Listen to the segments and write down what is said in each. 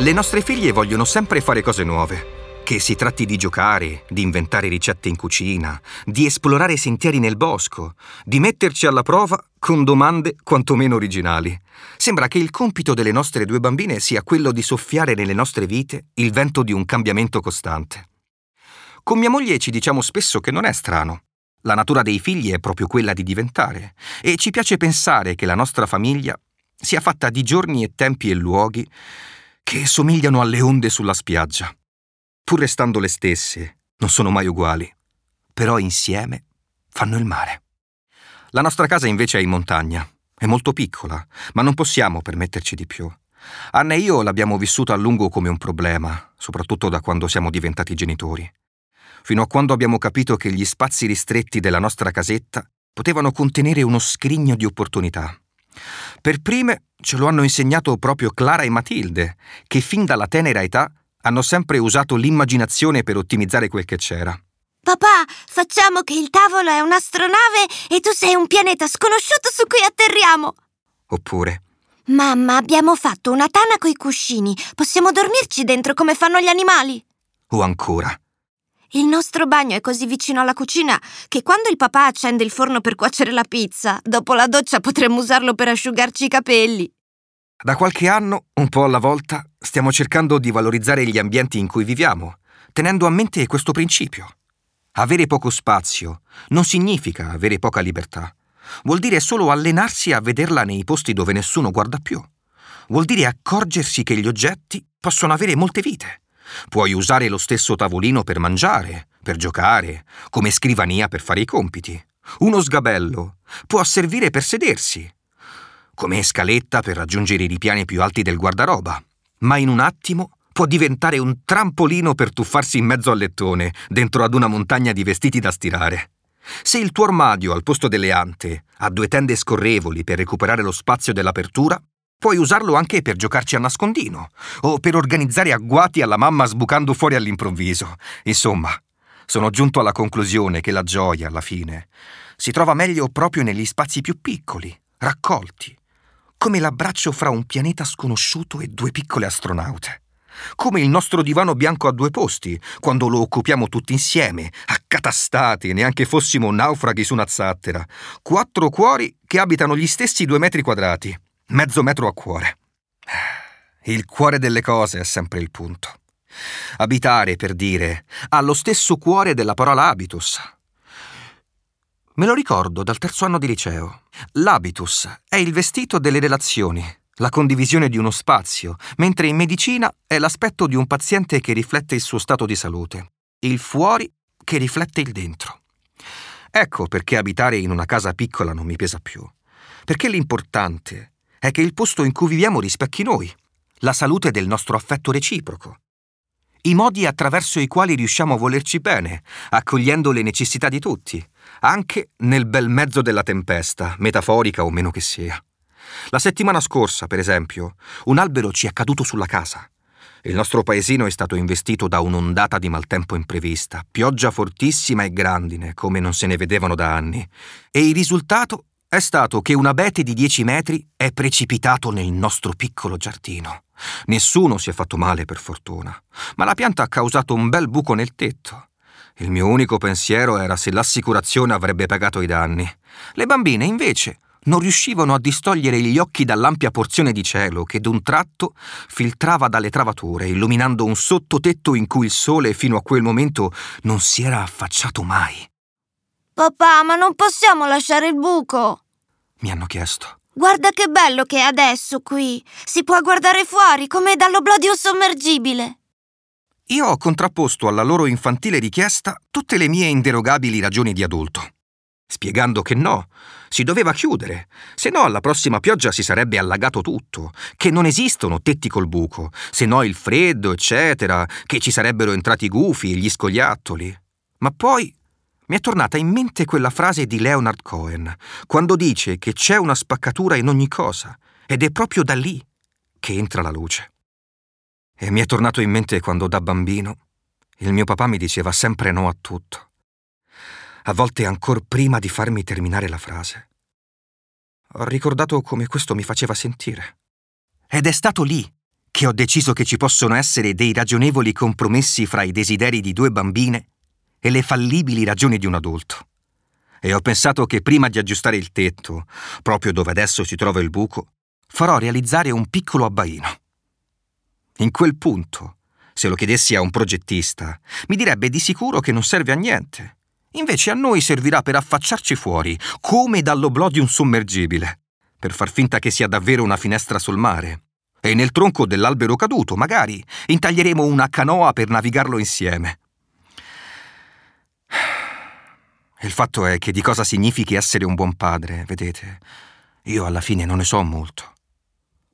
Le nostre figlie vogliono sempre fare cose nuove. Che si tratti di giocare, di inventare ricette in cucina, di esplorare sentieri nel bosco, di metterci alla prova con domande quantomeno originali. Sembra che il compito delle nostre due bambine sia quello di soffiare nelle nostre vite il vento di un cambiamento costante. Con mia moglie ci diciamo spesso che non è strano. La natura dei figli è proprio quella di diventare e ci piace pensare che la nostra famiglia sia fatta di giorni e tempi e luoghi che somigliano alle onde sulla spiaggia pur restando le stesse, non sono mai uguali, però insieme fanno il mare. La nostra casa invece è in montagna, è molto piccola, ma non possiamo permetterci di più. Anna e io l'abbiamo vissuta a lungo come un problema, soprattutto da quando siamo diventati genitori. Fino a quando abbiamo capito che gli spazi ristretti della nostra casetta potevano contenere uno scrigno di opportunità. Per prime ce lo hanno insegnato proprio Clara e Matilde, che fin dalla tenera età hanno sempre usato l'immaginazione per ottimizzare quel che c'era. Papà, facciamo che il tavolo è un'astronave e tu sei un pianeta sconosciuto su cui atterriamo. Oppure... Mamma, abbiamo fatto una tana coi cuscini. Possiamo dormirci dentro come fanno gli animali. O ancora... Il nostro bagno è così vicino alla cucina che quando il papà accende il forno per cuocere la pizza, dopo la doccia potremmo usarlo per asciugarci i capelli. Da qualche anno, un po' alla volta, stiamo cercando di valorizzare gli ambienti in cui viviamo, tenendo a mente questo principio. Avere poco spazio non significa avere poca libertà. Vuol dire solo allenarsi a vederla nei posti dove nessuno guarda più. Vuol dire accorgersi che gli oggetti possono avere molte vite. Puoi usare lo stesso tavolino per mangiare, per giocare, come scrivania per fare i compiti. Uno sgabello può servire per sedersi, come scaletta per raggiungere i ripiani più alti del guardaroba, ma in un attimo può diventare un trampolino per tuffarsi in mezzo al lettone, dentro ad una montagna di vestiti da stirare. Se il tuo armadio al posto delle ante ha due tende scorrevoli per recuperare lo spazio dell'apertura, puoi usarlo anche per giocarci a nascondino o per organizzare agguati alla mamma sbucando fuori all'improvviso. Insomma, sono giunto alla conclusione che la gioia, alla fine, si trova meglio proprio negli spazi più piccoli, raccolti, come l'abbraccio fra un pianeta sconosciuto e due piccole astronaute. Come il nostro divano bianco a due posti, quando lo occupiamo tutti insieme, accatastati, neanche fossimo naufraghi su una zattera. Quattro cuori che abitano gli stessi due metri quadrati, mezzo metro a cuore. Il cuore delle cose è sempre il punto. Abitare, per dire, ha lo stesso cuore della parola habitus, Me lo ricordo dal terzo anno di liceo. L'habitus è il vestito delle relazioni, la condivisione di uno spazio, mentre in medicina è l'aspetto di un paziente che riflette il suo stato di salute, il fuori che riflette il dentro. Ecco perché abitare in una casa piccola non mi pesa più. Perché l'importante è che il posto in cui viviamo rispecchi noi, la salute del nostro affetto reciproco, i modi attraverso i quali riusciamo a volerci bene, accogliendo le necessità di tutti, anche nel bel mezzo della tempesta, metaforica o meno che sia. La settimana scorsa, per esempio, un albero ci è caduto sulla casa. Il nostro paesino è stato investito da un'ondata di maltempo imprevista, pioggia fortissima e grandine, come non se ne vedevano da anni, e il risultato è stato che un abete di 10 metri è precipitato nel nostro piccolo giardino. Nessuno si è fatto male, per fortuna, ma la pianta ha causato un bel buco nel tetto. Il mio unico pensiero era se l'assicurazione avrebbe pagato i danni. Le bambine, invece, non riuscivano a distogliere gli occhi dall'ampia porzione di cielo che d'un tratto filtrava dalle travature, illuminando un sottotetto in cui il sole fino a quel momento non si era affacciato mai. Papà, ma non possiamo lasciare il buco? Mi hanno chiesto. Guarda che bello che è adesso qui. Si può guardare fuori come dall'oblò di un sommergibile. Io ho contrapposto alla loro infantile richiesta tutte le mie inderogabili ragioni di adulto, spiegando che no, si doveva chiudere, se no alla prossima pioggia si sarebbe allagato tutto, che non esistono tetti col buco, se no il freddo, eccetera, che ci sarebbero entrati i gufi e gli scoiattoli. Ma poi mi è tornata in mente quella frase di Leonard Cohen, quando dice che c'è una spaccatura in ogni cosa, ed è proprio da lì che entra la luce. E mi è tornato in mente quando da bambino il mio papà mi diceva sempre no a tutto. A volte ancora prima di farmi terminare la frase. Ho ricordato come questo mi faceva sentire. Ed è stato lì che ho deciso che ci possono essere dei ragionevoli compromessi fra i desideri di due bambine e le fallibili ragioni di un adulto. E ho pensato che prima di aggiustare il tetto, proprio dove adesso si trova il buco, farò realizzare un piccolo abbaino. In quel punto, se lo chiedessi a un progettista, mi direbbe di sicuro che non serve a niente. Invece a noi servirà per affacciarci fuori, come dall'oblò di un sommergibile, per far finta che sia davvero una finestra sul mare. E nel tronco dell'albero caduto, magari, intaglieremo una canoa per navigarlo insieme. Il fatto è che di cosa significhi essere un buon padre, vedete, io alla fine non ne so molto.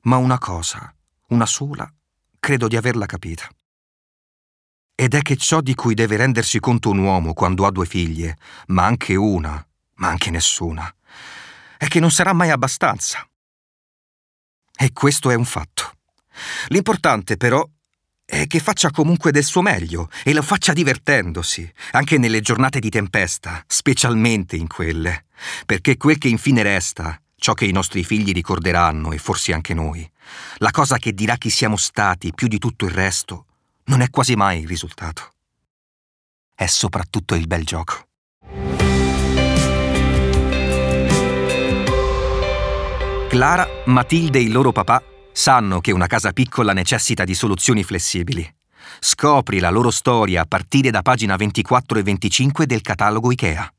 Ma una cosa, una sola, credo di averla capita. Ed è che ciò di cui deve rendersi conto un uomo quando ha due figlie, ma anche una, ma anche nessuna, è che non sarà mai abbastanza. E questo è un fatto. L'importante però è che faccia comunque del suo meglio e lo faccia divertendosi, anche nelle giornate di tempesta, specialmente in quelle, perché quel che infine resta, ciò che i nostri figli ricorderanno e forse anche noi, la cosa che dirà chi siamo stati più di tutto il resto, non è quasi mai il risultato. È soprattutto il bel gioco. Clara, Matilde e il loro papà sanno che una casa piccola necessita di soluzioni flessibili. Scopri la loro storia a partire da pagina 24 e 25 del catalogo IKEA.